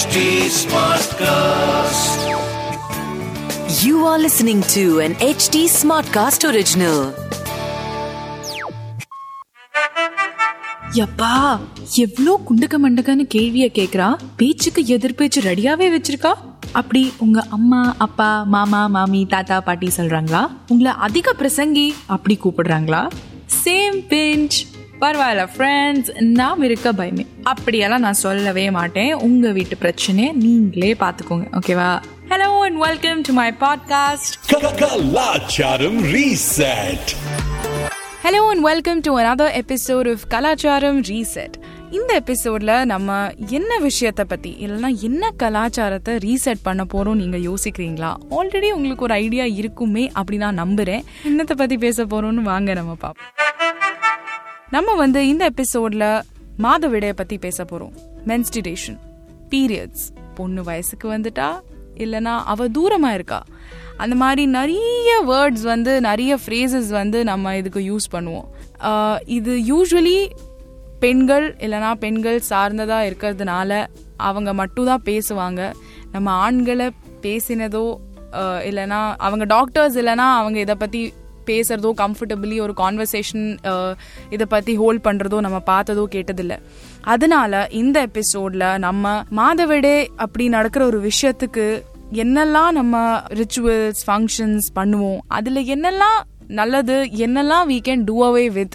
HT Smartcast. You are listening to an HT Smartcast original. யப்பா எவ்ளோ குண்டக்க மண்டக்கான்னு கேள்விய கேக்குறா பேச்சுக்கு எதிர்பேச்சு ரெடியாவே வச்சிருக்கா அப்படி உங்க அம்மா அப்பா மாமா மாமி தாத்தா பாட்டி சொல்றாங்களா உங்களை அதிக பிரசங்கி அப்படி கூப்பிடுறாங்களா சேம் பிஞ்ச் பரவாயில்ல ஃப்ரெண்ட்ஸ் நாம் இருக்க பயமே. அப்படியெல்லாம் நான் சொல்லவே மாட்டேன். உங்க வீட்டு பிரச்சனையை நீங்களே பார்த்துக்கோங்க. ஓகேவா? Hello and welcome to my podcast Kalacharam Reset. Hello and welcome to another episode of Kalacharam reset இந்த எபிசோட்ல நம்ம என்ன விஷயத்தை பத்தி இல்லைன்னா என்ன கலாச்சாரத்தை ரீசெட் பண்ண போறோம் நீங்க யோசிக்கிறீங்களா? ஆல்ரெடி உங்களுக்கு ஒரு ஐடியா இருக்குமே அப்படி நான் நம்புறேன். என்னத்தை பத்தி பேச போறோம்னு வாங்க நம்ம பார்ப்போம் நம்ம வந்து இந்த எபிசோட்ல மாதவிடைய பத்தி பேச போறோம். மென்ஸ்டிடேஷன் பீரியட்ஸ் பொண்ணு வயசுக்கு வந்துட்டா இல்லனா அவ தூரமா இருக்கா? அந்த மாதிரி நிறைய வேர்ட்ஸ் வந்து நிறைய ஃப்ரேசஸ் வந்து நம்ம இதுக்கு யூஸ் பண்ணுவோம். இது யூஸ்வலி பெண்கள் இல்லைனா பெண்கள் சார்ந்ததாக இருக்கிறதுனால அவங்க மட்டும் தான் பேசுவாங்க. நம்ம ஆண்களை பேசினதோ இல்லைனா அவங்க டாக்டர்ஸ் இல்லைனா அவங்க இதை பற்றி பேசுறதோ கம்ஃபர்டபிளி ஒரு கான்வர்சேஷன் இதை பத்தி ஹோல்ட் பண்றதோ நம்ம பார்த்ததோ கேட்டதில்ல. அதனால இந்த எபிசோட்ல நம்ம மாதவிடே அப்படி நடக்கிற ஒரு விஷயத்துக்கு என்னெல்லாம் நம்ம ரிச்சுவல்ஸ் ஃபங்க்ஷன்ஸ் பண்ணுவோம் அதுல என்னெல்லாம் நல்லது என்னெல்லாம் we can do away with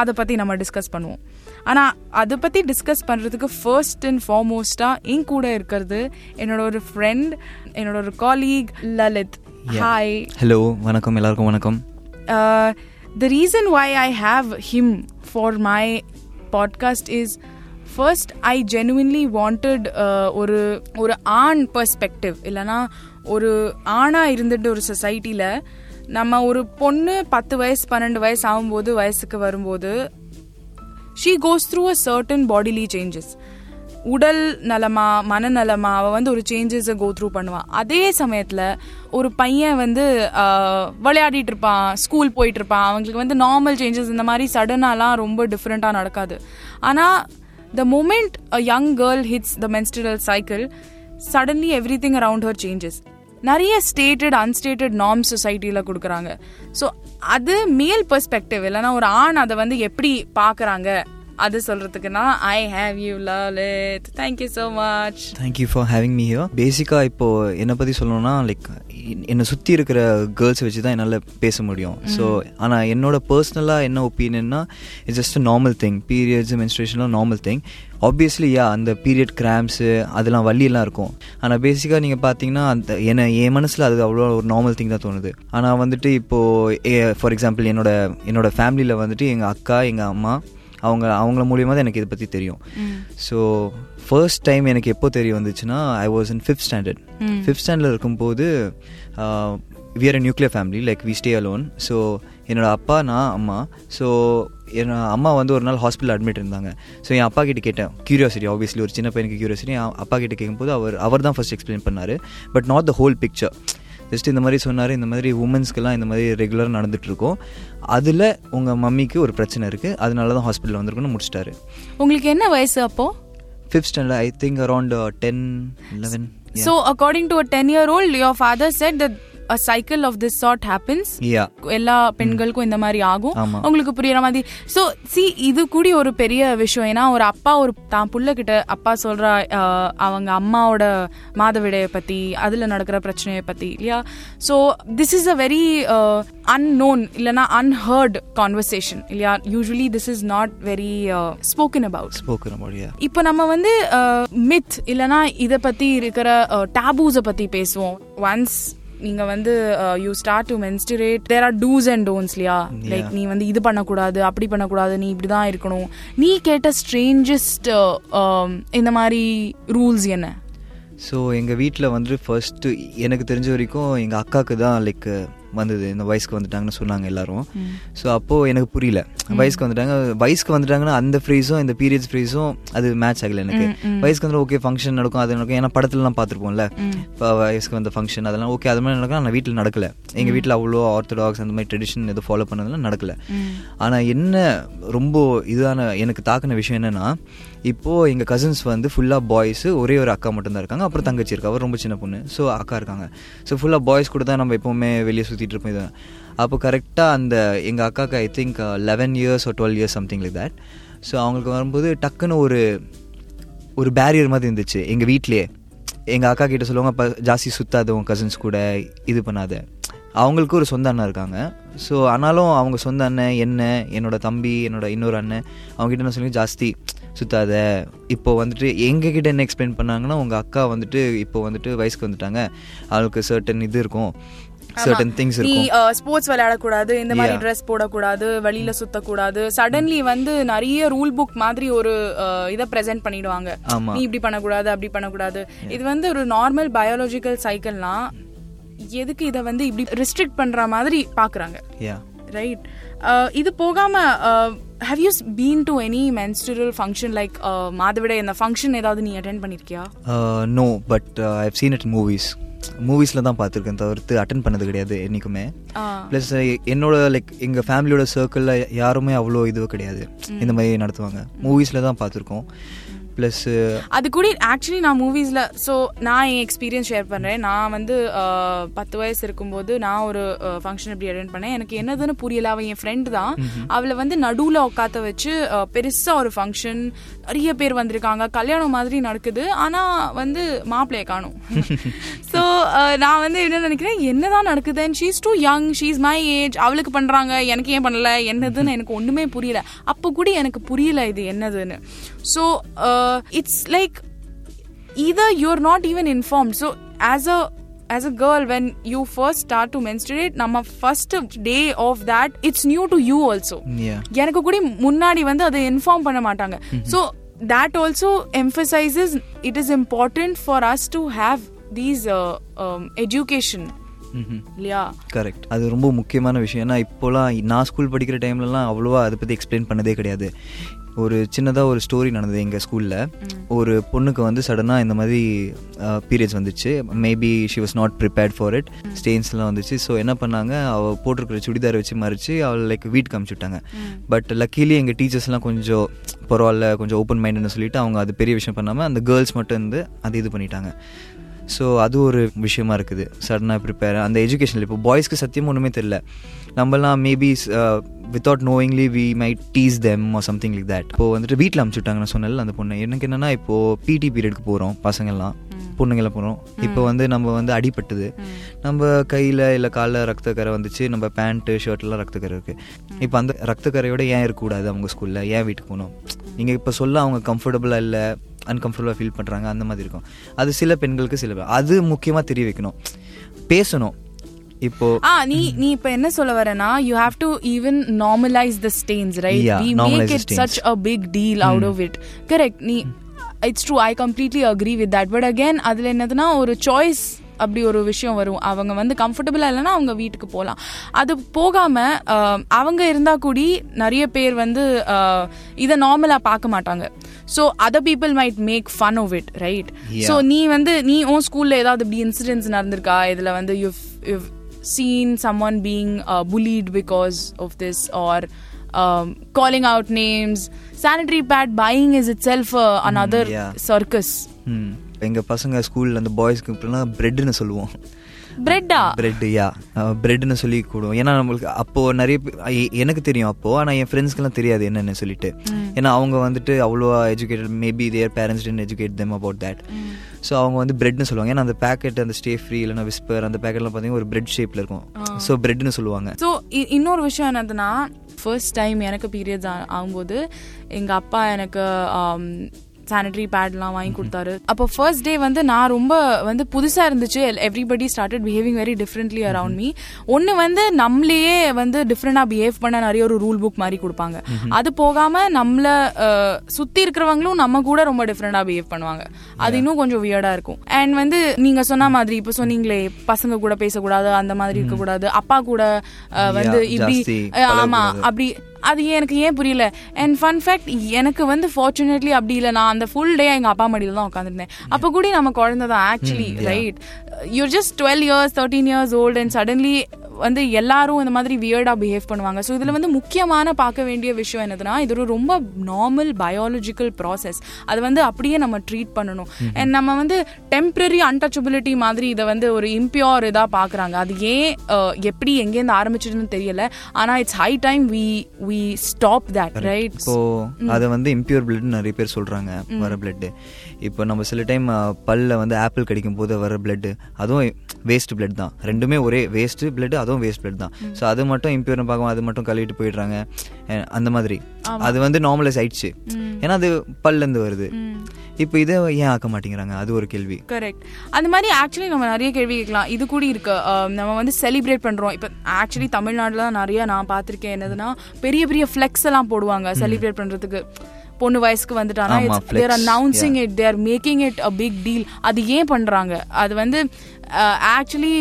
அதை பத்தி நம்ம டிஸ்கஸ் பண்ணுவோம். ஆனா அதை பத்தி டிஸ்கஸ் பண்றதுக்கு ஃபர்ஸ்ட் அண்ட் ஃபார்மோஸ்டா என் கூட இருக்கிறது என்னோட ஒரு ஃப்ரெண்ட் என்னோட ஒரு காலீக் லலித் ஹாய் ஹலோ வணக்கம். எல்லாருக்கும் வணக்கம். Uh, the reason why I have him for my podcast is first I genuinely wanted uh, ஒரு ஒரு ஆண் பெர்ஸ்பெக்டிவ் இல்லைன்னா ஒரு ஆணா இருந்துட்டு ஒரு சொசைட்டில நம்ம ஒரு பொண்ணு பத்து வயசு பன்னெண்டு வயசு ஆகும்போது வயசுக்கு வரும்போது she goes through a certain bodily changes உடல் நலமா மனநலமா அவள் வந்து ஒரு சேஞ்சஸை கோ த்ரூ பண்ணுவான் அதே சமயத்தில் ஒரு பையன் வந்து விளையாடிட்டு இருப்பான் ஸ்கூல் போயிட்டு இருப்பான். அவங்களுக்கு வந்து நார்மல் சேஞ்சஸ் இந்த மாதிரி சடனாலாம் ரொம்ப டிஃப்ரெண்டாக நடக்காது. ஆனால் the moment a young girl hits the menstrual cycle suddenly everything around her changes நிறைய ஸ்டேட்டட் அன்ஸ்டேட்டட் நார்ம் சொசைட்டியில் கொடுக்குறாங்க. ஸோ அது மேல் பெர்ஸ்பெக்டிவ் இல்லைனா ஒரு ஆண் அதை வந்து எப்படி பார்க்குறாங்க? அது சொல்றதுக்குன்னா I have you Lalit thank you so much thank you for having me here பேசிக்காக இப்போ என்னை பற்றி சொல்லணும்னா லைக் என்னை சுற்றி இருக்கிற கேர்ள்ஸ் வச்சு தான் என்னால் பேச முடியும். ஸோ ஆனால் என்னோட பர்சனலாக என்ன ஒப்பீனியன்னா it's just normal thing periods மென்ஸ்ட்ரேஷன்லாம் normal thing obviously yeah அந்த பீரியட் கிராம்ஸு அதெல்லாம் வலியெல்லாம் இருக்கும். ஆனால் பேசிக்காக நீங்கள் பார்த்தீங்கன்னா அந்த என்ன என் மனசில் அது அவ்வளோ ஒரு நார்மல் திங் தான் தோணுது. ஆனால் வந்துட்டு இப்போது ஃபார் எக்ஸாம்பிள் என்னோட என்னோட ஃபேமிலியில் வந்துட்டு எங்கள் அக்கா எங்கள் அம்மா அவங்க அவங்கள மூலியமாக தான் எனக்கு இதை பற்றி தெரியும். ஸோ ஃபர்ஸ்ட் டைம் எனக்கு எப்போ தெரிய வந்துச்சுன்னா I was in fifth standard fifth ஸ்டாண்டர்டில் இருக்கும்போது we are nuclear family like we stay alone so என்னோட அப்பா நான் அம்மா. ஸோ என் அம்மா வந்து ஒரு நாள் ஹாஸ்பிட்டல் அட்மிட் இருந்தாங்க. ஸோ என் அப்பா கிட்ட கேட்டேன். கியூரியாசிட்டி ஆப்வியஸ்லி ஒரு சின்ன பையனுக்கு கியூரியாசிட்டி அப்பா கிட்ட கேட்கும்போது அவர் அவர் தான் ஃபர்ஸ்ட் எக்ஸ்பிளைன் பண்ணார். But not the whole picture just இந்த மாதிரி சொன்னார் இந்த மாதிரி உமன்ஸ்க்கெல்லாம் இந்த மாதிரி ரெகுலராக நடந்துட்டுருக்கோம். அதில் உங்கள் மம்மிக்கு ஒரு பிரச்சனை இருக்குது அதனால தான் ஹாஸ்பிட்டல் வந்திருக்குன்னு முடிச்சிட்டாரு. உங்களுக்கு என்ன வயசு அப்போ? Fifth standard I think around ten eleven so according to a ten year old your father said that a cycle of this sort happens எல்லா பெண்களுக்கும் இந்த மாதிரி ஆகும். உங்களுக்கு புரியுற மாதிரி. சோ சி இது கூடி ஒரு பெரிய விஷயம். ஏன்னா ஒரு அப்பா ஒரு தான் புள்ள கிட்ட அப்பா சொல்ற அவங்க அம்மாவோட மாதவிடைய பத்தி அதுல நடக்கிற பிரச்சனையை பத்தி இல்லையா? So this is a very unknown இல்லனா அன்ஹர்ட் கான்வர்சேஷன் இல்லையா usually this is not very spoken about spoken about yeah. இப்போ நம்ம வந்து மித் இல்லனா இத பத்தி இருக்கிற டேபூஸ பத்தி பேசுவோம். ஒன்ஸ் நீங்க வந்து you start to menstruate there are dos and don'ts இல்லையா லைக் நீ வந்து இது பண்ணக்கூடாது அப்படி பண்ணக்கூடாது நீ இப்படிதான் இருக்கணும். நீ கேட்ட ஸ்ட்ரேஞ்சஸ்ட் இந்த மாதிரி ரூல்ஸ் என்ன? ஸோ எங்கள் வீட்டில் வந்து ஃபர்ஸ்ட்டு எனக்கு தெரிஞ்ச வரைக்கும் எங்கள் அக்காவுக்கு தான் லைக் வந்தது. இந்த வயசுக்கு வந்துட்டாங்கன்னு சொன்னாங்க எல்லாரும். ஸோ அப்போது எனக்கு புரியல. வயசுக்கு வந்துட்டாங்க. வயசுக்கு வந்துட்டாங்கன்னா அந்த ஃப்ரீஸும் இந்த பீரியட்ஸ் ஃப்ரீஸும் அது மேட்ச் ஆகல எனக்கு. வயசுக்கு வந்து ஓகே ஃபங்க்ஷன் நடக்கும் அது நடக்கும். ஏன்னா படத்துலலாம் பார்த்துருப்போம்ல. இப்போ வயசுக்கு வந்த ஃபங்க்ஷன் அதெல்லாம் ஓகே அது மாதிரி நடக்கும் ஆனால் வீட்டில் நடக்கல. எங்கள் வீட்டில் அவ்வளோ ஆர்த்தடாக்ஸ் அந்த மாதிரி ட்ரெடிஷன் எதுவும் ஃபாலோ பண்ணதெல்லாம் நடக்கல. ஆனால் என்ன ரொம்ப இதான எனக்கு தாக்கின விஷயம் என்னன்னா இப்போது எங்கள் கசின்ஸ் வந்து ஃபுல்லாக பாய்ஸு ஒரே ஒரு அக்கா மட்டும்தான் இருக்காங்க. அப்புறம் தங்கச்சி இருக்கா. அவர் ரொம்ப சின்ன பொண்ணு. ஸோ அக்கா இருக்காங்க. ஸோ ஃபுல்லாக பாய்ஸ் கூட தான் நம்ம எப்போவுமே வெளியே சுற்றிட்டு இருப்போம். இது அப்போ கரெக்டாக அந்த எங்கள் அக்காவுக்கு ஐ திங்க் லெவன் இயர்ஸ் ஒரு twelve years something like that so அவங்களுக்கு வரும்போது டக்குன்னு ஒரு ஒரு பேரியர் மாதிரி இருந்துச்சு. எங்கள் வீட்லேயே. எங்கள் அக்கா கிட்ட சொல்லுவாங்க இப்போ ஜாஸ்தி சுத்தாது உன் கசின்ஸ் கூட இது பண்ணாத. அவங்களுக்கு ஒரு சொந்த அண்ணன் இருக்காங்க. ஸோ ஆனாலும் அவங்க சொந்த அண்ணன் என்ன என்னோட தம்பி என்னோட இன்னொரு அண்ணன் அவங்ககிட்ட என்ன சொல்லி ஜாஸ்தி. சுத்தாத. இப்போ வந்துட்டு எங்ககிட்ட என்ன எக்ஸ்பிளைன் பண்ணாங்கன்னா உங்கள் அக்கா வந்துட்டு இப்போ வந்துட்டு வயசுக்கு வந்துட்டாங்க. அவளுக்கு சர்டன் இது இருக்கும். சர்டன் திங்ஸ் நீ இருக்கும். ஸ்போர்ட்ஸ் விளையாடக்கூடாது இந்த மாதிரி. ட்ரெஸ் போடக்கூடாது வெளியில சுத்தக்கூடாது. சடன்லி வந்து நிறைய ரூல் புக் மாதிரி ஒரு இத பிரசன்ட் பண்ணிடுவாங்க. நீ இப்படி பண்ணக்கூடாது அப்படி பண்ணக்கூடாது. இது வந்து ஒரு நார்மல் பயாலஜிக்கல் சைக்கிள்னா எதுக்கு இத வந்து இப்படி ரெஸ்ட்ரிக்ட் பண்ற மாதிரி பாக்குறாங்க. ரைட் இது போகாம have you been to any menstrual function like மாதவிட இந்த ஃபங்க்ஷன் ஏதாவது நீ attend பண்ணிருக்கியா? No but I've seen it movies மூவிஸில் தான் பார்த்துருக்கேன் தவிர்த்து அட்டன் பண்ணது கிடையாது என்றைக்குமே ப்ளஸ் என்னோட லைக் எங்கள் ஃபேமிலியோட சர்க்கிளில் யாருமே அவ்வளோ இது கிடையாது. இந்த மாதிரி நடத்துவாங்க. மூவிஸில் தான் பார்த்துருக்கோம். ப்ளஸ் அது கூட ஆக்சுவலி நான் மூவிஸ்ல ஸோ நான் என் எக்ஸ்பீரியன்ஸ் ஷேர் பண்றேன். நான் வந்து அஹ், பத்து வயசு இருக்கும்போது நான் ஒரு ஃபங்க்ஷன் இப்படி அட்டென்ட் பண்ணேன். எனக்கு என்னதுன்னு புரியல. அவன் என் ஃப்ரெண்ட் தான். அவளை வந்து நடுவுல உட்காத்த வச்சு அஹ், பெருசா ஒரு ஃபங்க்ஷன் நிறைய பேர் வந்திருக்காங்க. கல்யாணம் மாதிரி நடக்குது. ஆனா வந்து மாப்பிள்ளைய காணும். ஸோ நான் வந்து என்ன நினைக்கிறேன்? என்னதான் நடக்குது? She's too young she's my age அவளுக்கு பண்றாங்க. எனக்கு ஏன் பண்ணல? என்னதுன்னு எனக்கு ஒண்ணுமே புரியல. அப்போ கூட எனக்கு புரியல இது என்னதுன்னு. So It's like either you're not even informed so as a as a girl when you first start to menstruate நம்ம first day of that it's new to you also Yeah. எனக்கு கூட முன்னாடி வந்து அதை இன்ஃபார்ம் பண்ண மாட்டாங்க so that also emphasizes it is important for us to have these uh, um, education இல்லையா correct அது ரொம்ப முக்கியமான விஷயம் ஏன்னா இப்போலாம் நான் ஸ்கூல் படிக்கிற டைம்லலாம் அவ்வளோவா அதை பற்றி எக்ஸ்பிளைன் பண்ணதே கிடையாது ஒரு சின்னதாக ஒரு ஸ்டோரி நடந்தது எங்கள் ஸ்கூலில் ஒரு பொண்ணுக்கு வந்து சடனாக இந்த மாதிரி பீரியட்ஸ் வந்துச்சு. Maybe she was not prepared for it ஸ்டெயின்ஸ்லாம் வந்துச்சு. ஸோ என்ன பண்ணாங்க? அவள் போட்டிருக்கிற சுடிதார் வச்சு மறித்து அவள் லைக் வீட்டுக்கு அனுப்பிச்சுட்டாங்க பட் லக்கீலி எங்கள் டீச்சர்ஸ்லாம் கொஞ்சம் பரவாயில்ல கொஞ்சம் ஓப்பன் மைண்டுன்னு சொல்லிட்டு அவங்க அது பெரிய விஷயம் பண்ணாமல் அந்த கேர்ள்ஸ் மட்டும் இருந்து அது இது பண்ணிட்டாங்க. ஸோ அது ஒரு விஷயமா இருக்குது. சடனாக ப்ரிப்பேர் அந்த எஜுகேஷனில் இப்போ பாய்ஸ்க்கு சத்தியம் ஒன்றுமே தெரியல. நம்மலாம் maybe without knowingly we might tease them or something like that இப்போ வந்துட்டு வீட்டில் அனுப்பிச்சுட்டாங்க நான் சொன்னல அந்த பொண்ணு. எனக்கு என்னன்னா இப்போ பிடி பீரியடுக்கு போகிறோம் பசங்கள்லாம். பொண்ணுங்கெல்லாம் போகிறோம் இப்போ வந்து நம்ம வந்து அடிபட்டது. நம்ம கையில் இல்லை காலில் ரத்தக்கரை வந்துச்சு. நம்ம பேண்ட்டு ஷர்ட்லாம் ரத்தக்கரை இருக்குது இப்போ அந்த ரத்தக்கரையோட ஏன் இருக்கக்கூடாது அவங்க ஸ்கூலில் ஏன் வீட்டுக்கு போகணும்? நீங்கள் இப்போ சொல்ல அவங்க கம்ஃபர்டபுளாக இல்லை? அன்கம்ஃபர்டபுளாக ஃபீல் பண்ணுறாங்க அந்த மாதிரி இருக்கும். அது சில பெண்களுக்கு சில அது முக்கியமாக தெரிய வைக்கணும். பேசணும். இப்போ ஆ நீ நீ இப்ப என்ன சொல்ல வரேன்னா you have to even normalise the stains right we make it stains. Such a big deal out of it correct நீ it's true I completely agree with that but again அதுல என்னதுன்னா ஒரு சாய்ஸ் அப்படி ஒரு விஷயம் வரும். அவங்க வந்து கம்ஃபர்டபுளா இல்லைன்னா அவங்க வீட்டுக்கு போகலாம் அது போகாம அவங்க இருந்தா கூடி நிறைய பேர் வந்து இதை நார்மலா பார்க்க மாட்டாங்க. So other people might make fun of it right. So நீ வந்து நீ உன் ஸ்கூல்ல ஏதாவது இப்படி இன்சிடென்ட்ஸ் நடந்திருக்கா இதுல வந்து you seen someone being uh, bullied because of this or um, calling out names sanitary pad buying is itself uh, another yeah. circus ம் எங்கள் பசங்க ஸ்கூலில் அந்த பாய்ஸ்க்கு இப்படிலாம் பிரெட்னு சொல்லுவோம் பிரெட்டா பிரெட் யா பிரெட்னு சொல்லி கூடுவோம். ஏன்னா நம்மளுக்கு அப்போது நிறைய எனக்கு தெரியும் அப்போது ஆனால் என் ஃப்ரெண்ட்ஸ்க்கெல்லாம் தெரியாது என்னென்னு சொல்லிட்டு. ஏன்னா அவங்க வந்துட்டு அவ்வளோவா educated maybe their parents tend educate them about that so அவங்க வந்து பிரெட்னு சொல்லுவாங்க. ஏன்னா அந்த பேக்கெட் அந்த ஸ்டே ஃப்ரீ இல்லைன்னா விஸ்பர் அந்த பேக்கெட்லாம் பார்த்தீங்கன்னா ஒரு பிரெட் ஷேப்பில் இருக்கும். ஸோ பிரெட்னு சொல்லுவாங்க. ஸோ இன்னொரு விஷயம் என்னதுன்னா ஃபர்ஸ்ட் டைம் எனக்கு பீரியட்ஸ் ஆகும்போது எங்கள் அப்பா எனக்கு சானிட்டரி பேட்லாம் வாங்கி கொடுத்தாரு. அப்போ ஃபர்ஸ்ட் டே வந்து நான் ரொம்ப வந்து புதுசாக இருந்துச்சு. Everybody started behaving very differently around me ஒன்று வந்து நம்மளையே வந்து டிஃப்ரெண்டாக பிஹேவ் பண்ண நிறைய ஒரு ரூல் புக் மாதிரி கொடுப்பாங்க. அது போகாமல் நம்மளை சுற்றி இருக்கிறவங்களும் நம்ம கூட ரொம்ப டிஃப்ரெண்டாக பிஹேவ் பண்ணுவாங்க. அது இன்னும் கொஞ்சம் வியர்டாக இருக்கும். அண்ட் வந்து நீங்கள் சொன்ன மாதிரி இப்போ சொன்னீங்களே பசங்க கூட பேசக்கூடாது அந்த மாதிரி இருக்கக்கூடாது அப்பா கூட வந்து இப்படி ஜாஸ்தி அஹ், ஆமா பழகக்கூடாது. அப்படி அது ஏன் எனக்கு ஏன் புரியல? அண்ட் ஃபன் ஃபேக்ட் எனக்கு வந்து ஃபார்ச்சுனேட்லி அப்படி இல்லை. நான் அந்த ஃபுல் டே எங்க அப்பா மடியில தான் உட்காந்துருந்தேன் அப்போ கூட நம்ம குழந்தை தான் actually right you're just twelve years thirteen years old and suddenly வந்து எல்லாரும் இந்த மாதிரி வியர்டா பிஹேவ் பண்ணுவாங்க. ஸோ இதுல வந்து முக்கியமான பார்க்க வேண்டிய விஷயம் என்னதுன்னா இது ஒரு ரொம்ப நார்மல் பயாலஜிக்கல் ப்ராசஸ் அது வந்து அப்படியே நம்ம ட்ரீட் பண்ணணும். அண்ட் நம்ம வந்து டெம்பரரி அன்டச்சபிலிட்டி மாதிரி இதை வந்து ஒரு இம்பியோர் இதா பாக்குறாங்க அது ஏன் எப்படி எங்கேருந்து ஆரம்பிச்சதுன்னு தெரியல. ஆனா it's high time we we stop that right இப்போ அதை வந்து இம்பியூர் பிளட் நிறைய பேர் சொல்றாங்க வர பிளட் இப்போ நம்ம சில டைம் பல்ல வந்து ஆப்பிள் கடிக்கும் போது வர பிளட் அதுவும் வேஸ்ட் பிளட் தான். ரெண்டுமே ஒரே வேஸ்ட் பிளட் அதுவும் வேஸ்ட் பிளட் தான். ஸோ அது மட்டும் இம்பியூர்னு பார்க்கும் அது மட்டும் கழுவிட்டு போயிடுறாங்க. அந்த மாதிரி. அது வந்து நார்மலைஸ் ஆயிடுச்சு. ஏன்னா அது பல்ல இருந்து வருது இப்போ இதை ஏன் ஆக்க மாட்டேங்கிறாங்க? அது ஒரு கேள்வி. கரெக்ட் அந்த மாதிரி ஆக்சுவலி நம்ம நிறைய கேள்வி கேட்கலாம். இது கூட இருக்கு. நம்ம வந்து செலிப்ரேட் பண்றோம். இப்போ ஆக்சுவலி தமிழ்நாடுல நிறைய நான் பார்த்திருக்கேன். என்னதுன்னா பெரிய பெரிய ஃப்ளெக்ஸ் எல்லாம் போடுவாங்க செலிப்ரேட் பண்றதுக்கு. பொண்ணு வயசுக்கு வந்துட்டானா? ஆமா, they're. Announcing it they're making it a big deal அது ஏன் பண்றாங்க? அது வந்து ஆக்சுவலி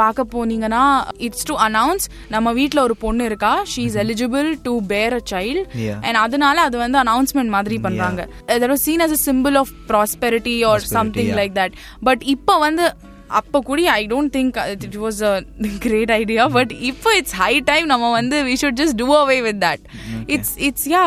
பார்க்க போனீங்கன்னா இட்ஸ் டு அனௌன்ஸ் நம்ம வீட்ல ஒரு பொண்ணு இருக்கா? ஷீ இஸ் எலிஜிபிள் டு பேர் அ சைல்ட். அண்ட் அதனால அது வந்து அனௌன்ஸ்மெண்ட் மாதிரி பண்றாங்க. Was seen as a symbol of prosperity or something. Like that but இப்போ வந்து அப்போ கூட I don't think it was a great idea but இப்போ இட்ஸ் ஹை டைம் நம்ம வந்து we should just do away with that it's it's yeah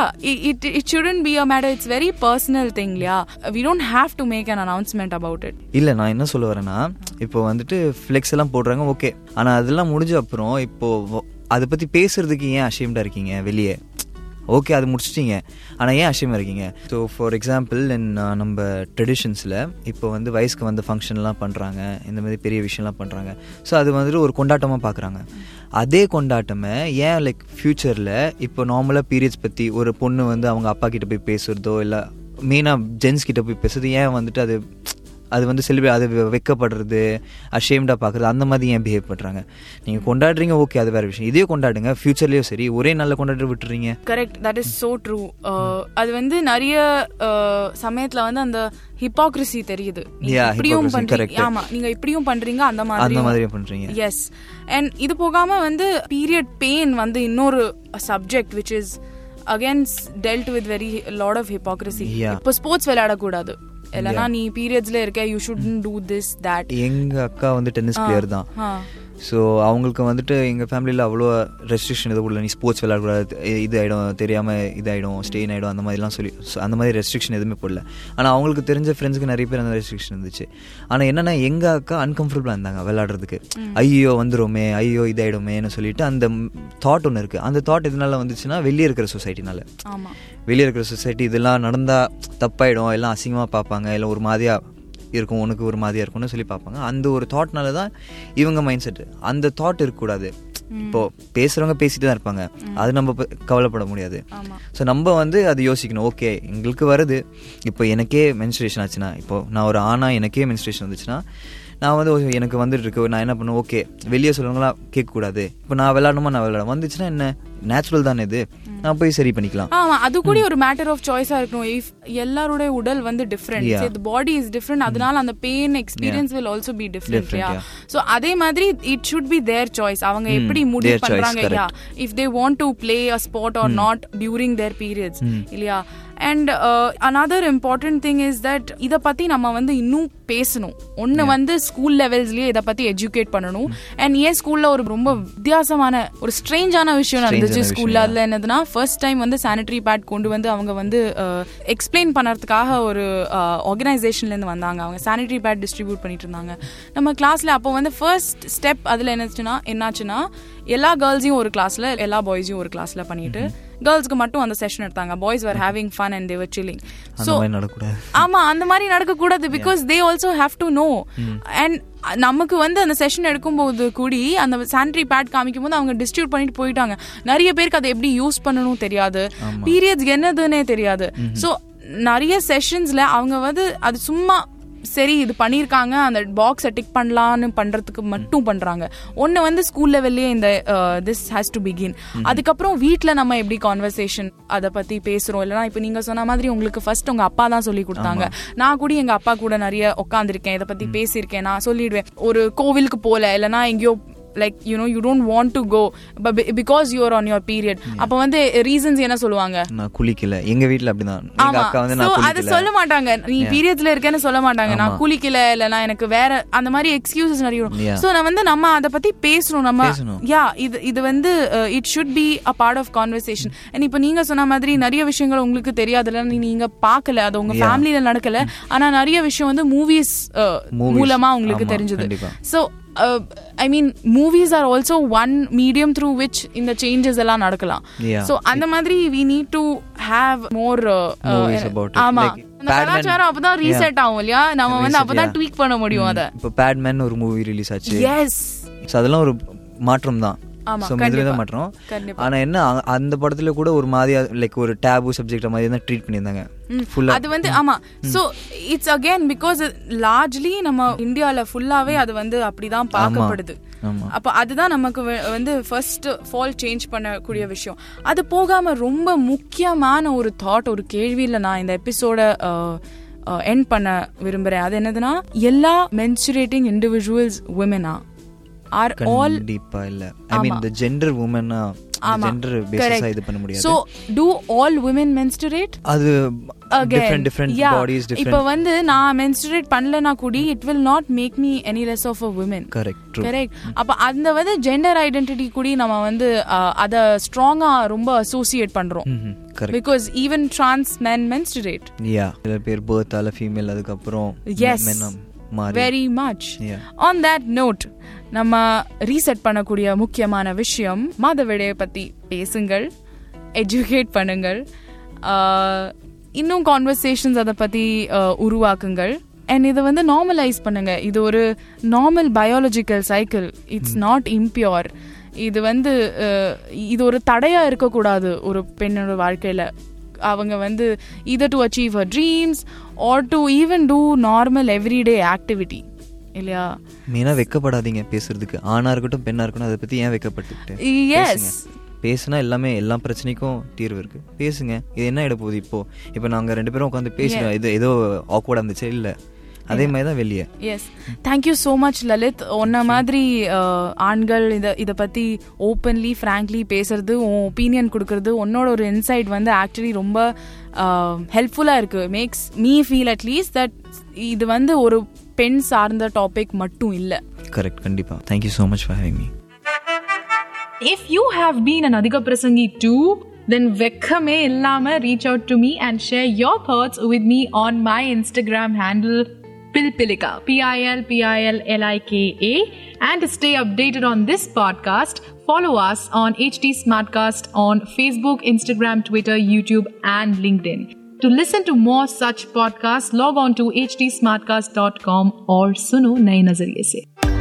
it it shouldn't be a matter it's very personal thing இல்லையா we don't have to make an announcement about it இல்ல நான் என்ன சொல்ல வரேன்னா இப்போ வந்துட்டு ஃப்ளெக்ஸ் எல்லாம் போடுறாங்க ஓகே ஆனா அதெல்லாம் முடிஞ்ச அப்புறம் இப்போ அதை பத்தி பேசுறதுக்கு ஏன் அஷேம்டா இருக்கீங்க வெளியே? ஓகே அது முடிச்சிட்டிங்க. ஆனால் ஏன் அஷேமாக இருக்கீங்க? ஸோ ஃபார் எக்ஸாம்பிள் நம்ம ட்ரெடிஷன்ஸில் இப்போ வந்து வயசுக்கு வந்த ஃபங்க்ஷன்லாம் பண்ணுறாங்க இந்த மாதிரி பெரிய விஷயம்லாம் பண்ணுறாங்க ஸோ அது வந்துட்டு ஒரு கொண்டாட்டமாக பார்க்குறாங்க அதே கொண்டாட்டமே ஏன் லைக் ஃப்யூச்சரில் இப்போ நார்மலாக பீரியட்ஸ் பற்றி ஒரு பொண்ணு வந்து அவங்க அப்பா கிட்ட போய் பேசுறதோ இல்லை மெயினாக ஜென்ஸ் கிட்ட போய் பேசுறது ஏன் வந்துட்டு அது அது வந்து செலிப்ரேட் அது வெக்கப்படுறது அஷேம்டாக பார்க்குறது அந்த மாதிரி ஏன் பிஹேவ் பண்ணுறாங்க நீங்கள் கொண்டாடுறீங்க ஓகே அது வேறு விஷயம். இதே கொண்டாடுங்க ஃப்யூச்சர்லேயும் சரி ஒரே நல்ல கொண்டாட விட்டுறீங்க. Correct that is so true அது வந்து நிறைய uh, சமயத்துல வந்து அந்த ஹிப்பாக்ரிசி தெரியுது. இப்படியும் பண்றீங்க. ஆமா நீங்க இப்படியும் பண்றீங்க அந்த அந்த மாதிரி மாதிரி பண்ணுறீங்க எஸ் அண்ட் இது போகாம வந்து பீரியட் பெயின் வந்து இன்னொரு subject which is again dealt with very lot of hypocrisy. இப்போ ஸ்போர்ட்ஸ் விளையாடக்கூடாது. இல்லைன்னா நீ பீரியட்ஸ்ல இருக்க you should do this that எங்கள் அக்கா வந்து டென்னிஸ் பிளேயர் தான். ஸோ அவங்களுக்கு வந்துட்டு எங்கள் ஃபேமிலியில் அவ்வளோ ரெஸ்ட்ரிக்ஷன் எதுவும் இல்லை நீ ஸ்போர்ட்ஸ் விளையாடக்கூடாது. இது ஆகிடும் தெரியாமல் இதாகிடும் ஸ்டெயின் ஆகிடும் அந்த மாதிரிலாம் சொல்லி அந்த மாதிரி ரெஸ்ட்ரிக்ஷன் எதுவுமே போடல. ஆனால் அவங்களுக்கு தெரிஞ்ச ஃப்ரெண்ட்ஸுக்கு நிறைய பேர் அந்த ரெஸ்ட்ரிக்ஷன் இருந்துச்சு. ஆனால் என்னென்னா எங்கள் அக்கா அன்கம்ஃபர்டபுளாக இருந்தாங்க விளையாடுறதுக்கு. ஐயோ வந்துருமே ஐயோ இதாயிடுமேன்னு சொல்லிட்டு அந்த தாட் ஒன்று இருக்குது அந்த தாட் எதனால வந்துச்சுன்னா வெளியே இருக்கிற சொசைட்டினால வெளியே இருக்கிற சொசைட்டி இதெல்லாம் நடந்தால் தப்பாயிடும். எல்லாம் அசிங்கமாக பார்ப்பாங்க. இல்லை ஒரு மாதிரியாக இருக்கும் உனக்கு ஒரு மாதிரியா இருக்கும்னு சொல்லி பார்ப்பாங்க. அந்த ஒரு தாட்னால தான் இவங்க மைண்ட் செட் அந்த தாட் இருக்கக்கூடாது. இப்போ பேசுறவங்க பேசிட்டு தான் இருப்பாங்க. அது நம்ம கவலைப்பட முடியாது. ஸோ நம்ம வந்து அது யோசிக்கணும். ஓகே எங்களுக்கு வருது. இப்போ எனக்கே மென்ஸ்ட்ரேஷன் ஆச்சுன்னா இப்போ நான் ஒரு ஆணா எனக்கே மென்ஸ்ட்ரேஷன் வந்துச்சுன்னா நான் வந்து எனக்கு வந்துட்டு இருக்கு. நான் என்ன பண்ணுவேன்? ஓகே வெளியே சொல்லுவாங்களா கேட்கக்கூடாது. இப்போ நான் விளையாடணுமா? நான் விளையாட வந்துச்சுன்னா என்ன? நேச்சுரல் தானே இது? நான் போய் சரி பண்ணிக்கலாம். ஆமா அது கூட ஒரு மேட்டர் ஆஃப் சாய்ஸா இருக்கணும். இஃப் எல்லாரோட உடல் வந்து. டிஃப்ரெண்ட் பாடி இஸ் டிஃப்ரெண்ட் அதனால அந்த pain experience will also be different. So அதே மாதிரி it should be their choice அவங்க எப்படி முடிவு பண்றாங்க yeah. If they want to play a sport or not during their periods இல்லையா? And another important thing is that இத பத்தி நம்ம வந்து இன்னும் பேசணும். ஒன்னு வந்து ஸ்கூல் லெவல்ஸ்லயே இத பத்தி எஜுகேட் பண்ணணும். அண்ட் ஏன் ஸ்கூல்ல ஒரு ரொம்ப வித்தியாசமான ஒரு ஸ்ட்ரேஞ்சான விஷயம் நடந்துச்சு Strange-ஆன ஸ்கூல்ல அதுல என்னதுன்னா ஃபர்ஸ்ட் டைம் வந்து சானிட்டரி பேட் கொண்டு வந்து அவங்க வந்து எக்ஸ்பிளைன் பண்ணறதுக்காக ஒரு ஆர்கனைசேஷன்ல இருந்து வந்தாங்க. அவங்க சானிட்டரி பேட் டிஸ்ட்ரிபியூட் பண்ணிட்டு இருந்தாங்க நம்ம கிளாஸ்ல அப்போ வந்து ஃபர்ஸ்ட் ஸ்டெப் அதுல என்னச்சுன்னா என்னாச்சுன்னா எல்லா கேர்ள்ஸையும் ஒரு கிளாஸ்ல எல்லா பாய்ஸையும் ஒரு கிளாஸ்ல பண்ணிட்டு கேர்ள்ஸ்க்கு மட்டும் அந்த செஷன் எடுத்தாங்க. Boys were having fun and they were chilling so ஆமா அந்த மாதிரி நடக்க கூடாது because they also have to know and நமக்கு வந்து அந்த செஷன் எடுக்கும்போது கூடி அந்த சானிட்டரி பேட் காமிக்கும் போது அவங்க டிஸ்ட்ரிபியூட் பண்ணிட்டு போயிட்டாங்க. நிறைய பேருக்கு அதை எப்படி யூஸ் பண்ணணும் தெரியாது. பீரியட்ஸ் என்னதுன்னே தெரியாது. சோ நிறைய செஷன்ஸ்ல அவங்க வந்து அது சும்மா சரி இது பண்ணியிருக்காங்க அந்த பாக்ஸை டிக் பண்ணலான்னு பண்றதுக்கு மட்டும் பண்றாங்க. ஒன்னு வந்து ஸ்கூல் லெவல்லே இந்த திஸ் ஹேஸ் டு பிகின் அதுக்கப்புறம் வீட்ல நம்ம எப்படி கான்வர்சேஷன் அதை பத்தி பேசுறோம்? இல்லைன்னா இப்போ நீங்க சொன்ன மாதிரி உங்களுக்கு ஃபர்ஸ்ட் உங்க அப்பா தான் சொல்லி கொடுத்தாங்க. நான் கூட எங்க அப்பா கூட நிறைய உட்காந்துருக்கேன் இதை பத்தி பேசியிருக்கேன் நான் சொல்லிடுவேன். ஒரு கோவிலுக்கு போல இல்லைன்னா எங்கேயோ like you know you don't want to go because you're on your period அப்ப வந்து ரீசன்ஸ் என்ன சொல்லுவாங்க? நான் குளிக்கல. எங்க வீட்ல அப்படிதான். ஆமா. அது சொல்ல மாட்டாங்க. நீ பீரியட்ஸ்ல இருக்கேன்னு சொல்ல மாட்டாங்க. நான் குளிக்கல இல்ல நான் எனக்கு வேற அந்த மாதிரி எக்ஸ்கியூசஸ் நிறைய Yeah. சோ நான் வந்து நம்ம அத பத்தி பேசணும். நம்ம. யா இது இது வந்து it should be a part of conversation and இப்போ நீங்க சொன்ன மாதிரி நிறைய விஷயங்கள் உங்களுக்கு தெரியாதுல நீங்க பார்க்கல. அது உங்க. ஃபேமிலில நடக்கல. ஆனா நிறைய விஷயம் வந்து மூவிஸ் Movies. மூலமா உங்களுக்கு தெரிஞ்சது. கண்டிப்பா. I mean movies are also one medium through which இந்த சேஞ்சஸ் எல்லாம் நடக்கலாம். ஸோ அந்த மாதிரி we need to have more Movies about it. ஆமா. கலாச்சாரம் அப்பதான் ரீசெட் ஆகும் இல்லையா? நம்ம வந்து அப்பதான். ட்வீக் பண்ண முடியும் அத. இப்போ பேட்மேன் ஒரு மூவி ரிலீஸ் ஆச்சு. எஸ் அதெல்லாம் ஒரு மாற்றம் தான் ஸோ கண்டிப்பா. தான் மாற்றம் கண்டிப்பா. ஆனா என்ன அந்த படத்துல கூட ஒரு மாதிரியா லைக் ஒரு டேபு சப்ஜெக்ட் மாதிரி தான் ட்ரீட் பண்ணியிருந்தாங்க. ஃபுல்லா அது வந்து ஆமா. So it's again because largely நம்ம இந்தியால ஃபுல்லாவே அது வந்து அப்படிதான் பார்க்கப்படுது. அப்ப அதுதான் நமக்கு வந்து ஃபர்ஸ்ட் ஃபால் சேஞ்ச் பண்ணக்கூடிய விஷயம். அது போகாம ரொம்ப முக்கியமான ஒரு தாட் ஒரு கேள்வியில நான் இந்த எபிசோட எண்ட் பண்ண விரும்புறேன். அது என்னதுன்னா எல்லா மென்சுரேட்டிங் இண்டிவிஜுவல்ஸ் விமனா ஆர் ஆல் கண்டிப்பா இல்ல. ஐ மீன் இந்த ஜெண்டர் ஆமா. ஜெண்டர் பேசிஸா இது பண்ண முடியாது. So do all women menstruate? அது டிஃப்ரெண்ட் டிஃப்ரெண்ட். பாடிஸ் இப்ப டிஃப்ரெண்ட் வந்து நான் menstruate பண்ணலனா கூடி it will not make me any less of a women correct correct அப்ப அந்த வந்து ஜெண்டர் ஐடென்டிட்டி கூடி நம்ம வந்து அத ஸ்ட்ராங்கா ரொம்ப அசோசியேட் பண்றோம். Because even trans men menstruate. Yeah சில பேர் பேர்த்தால ஃபீமேல் அதுக்கப்புறம் ஆ மாறி very much. On that note நம்ம ரீசெட் பண்ணக்கூடிய முக்கியமான விஷயம் மாதவிடையை பத்தி பேசுங்கள் எஜுகேட் பண்ணுங்கள் இன்னும் கான்வர்சேஷன்ஸ் அதை ஆஹ், உருவாக்குங்கள். அண்ட் இதை வந்து நார்மலைஸ் பண்ணுங்க. இது ஒரு normal biological cycle it's not impure இது வந்து இது ஒரு தடையா இருக்கக்கூடாது ஒரு பெண்ணோட வாழ்க்கையில. அவங்க வந்து either to achieve her dreams or to even do normal everyday activity இல்லையா? மெயினா வெக்கப்படாதீங்க பேசுறதுக்கு. ஆணா இருக்கட்டும் பெண்ணா இருக்கட்டும் அதை பத்தி ஏன் வெக்கப்படுத்திக்கிட்டு எஸ் பேசுனா எல்லாமே எல்லா பிரச்சனைக்கும் தீர்வு இருக்கு. பேசுங்க. இது என்ன இட போகுது இப்போ? இப்போ நாங்க ரெண்டு பேரும் உட்காந்து பேசுறோம் இது ஏதோ ஆக்வர்டா இருந்துச்சு? இல்ல. அதே மாதிரி தான் வெளியே yes thank you so much Lalit உன்ன மாதிரி ஆண்கள் இதை இதை பற்றி ஓப்பன்லி ஃப்ராங்க்லி பேசுறது உன் ஒப்பீனியன் கொடுக்கறது உன்னோட ஒரு இன்சைட் வந்து ஆக்சுவலி ரொம்ப ஹெல்ப்ஃபுல்லாக இருக்கு. Makes me feel at least that இது வந்து ஒரு பெண் சார்ந்த டாபிக் மட்டும் இல்லை. கரெக்ட் கண்டிப்பா. Thank you so much for having me If you have been an Adhika Prasangi too, then vekkame illama reach out to me and share your thoughts with me on my Instagram handle Pilpilika, P-I-L-P-I-L-L-I-K-A. And to stay updated on this podcast, follow us on HT Smartcast on Facebook, Instagram, Twitter, YouTube, and LinkedIn. To listen to more such podcasts, log on to htsmartcast.com or suno naye nazariye se.